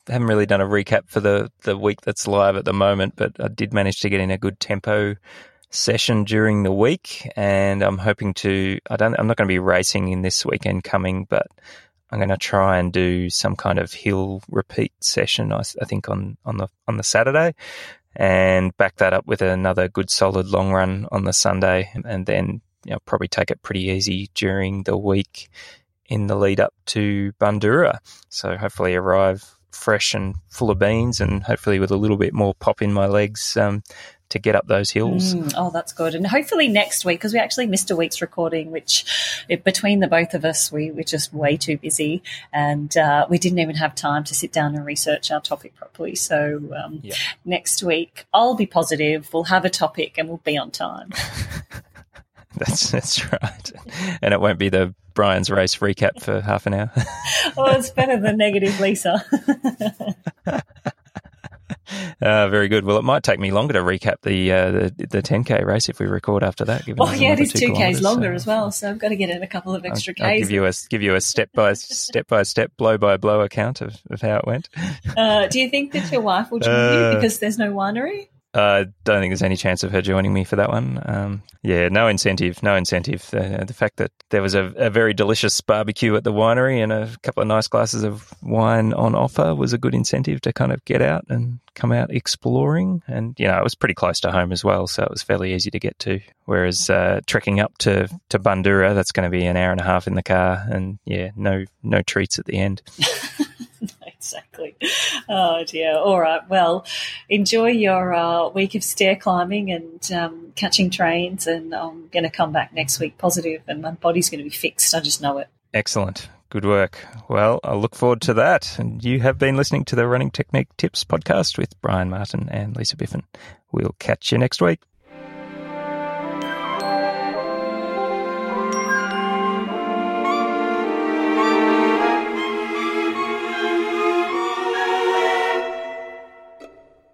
really done a recap for the, the week that's live at the moment, but I did manage to get in a good tempo session during the week, and I'm hoping to. I don't. I'm not going to be racing in this weekend coming, but I'm going to try and do some kind of hill repeat session. I, I think on on the on the Saturday, and back that up with another good solid long run on the Sunday, and then you know, probably take it pretty easy during the week in the lead up to Bundoora. So hopefully arrive fresh and full of beans, and hopefully with a little bit more pop in my legs um, to get up those hills. Mm, oh, that's good. And hopefully next week, because we actually missed a week's recording, which it, between the both of us, we were just way too busy and uh, we didn't even have time to sit down and research our topic properly. So um, yeah. next week, I'll be positive. We'll have a topic and we'll be on time. that's that's right. And it won't be the Brian's race recap for half an hour. oh, it's better than negative Lisa. Uh, very good. Well, it might take me longer to recap the uh, the, the 10k race if we record after that. Given well, yeah, it is two k's longer so. as well, so I've got to get in a couple of extra I'll, I'll k's. give you a give you a step by step by step, blow by blow account of, of how it went. Uh, do you think that your wife will join you uh, because there's no winery? I uh, don't think there's any chance of her joining me for that one. Um, yeah, no incentive, no incentive. Uh, the fact that there was a, a, very delicious barbecue at the winery and a couple of nice glasses of wine on offer was a good incentive to kind of get out and come out exploring. And, you know, it was pretty close to home as well, so it was fairly easy to get to. Whereas uh, trekking up to, to Bundoora, that's going to be an hour and a half in the car and, yeah, no, no treats at the end. exactly. Oh dear. All right. Well, enjoy your uh, week of stair climbing and um, catching trains, and I'm going to come back next week positive, and my body's going to be fixed. I just know it. Excellent. Good work. Well, I look forward to that. And you have been listening to the Running Technique Tips podcast with Brian Martin and Lisa Biffin. We'll catch you next week.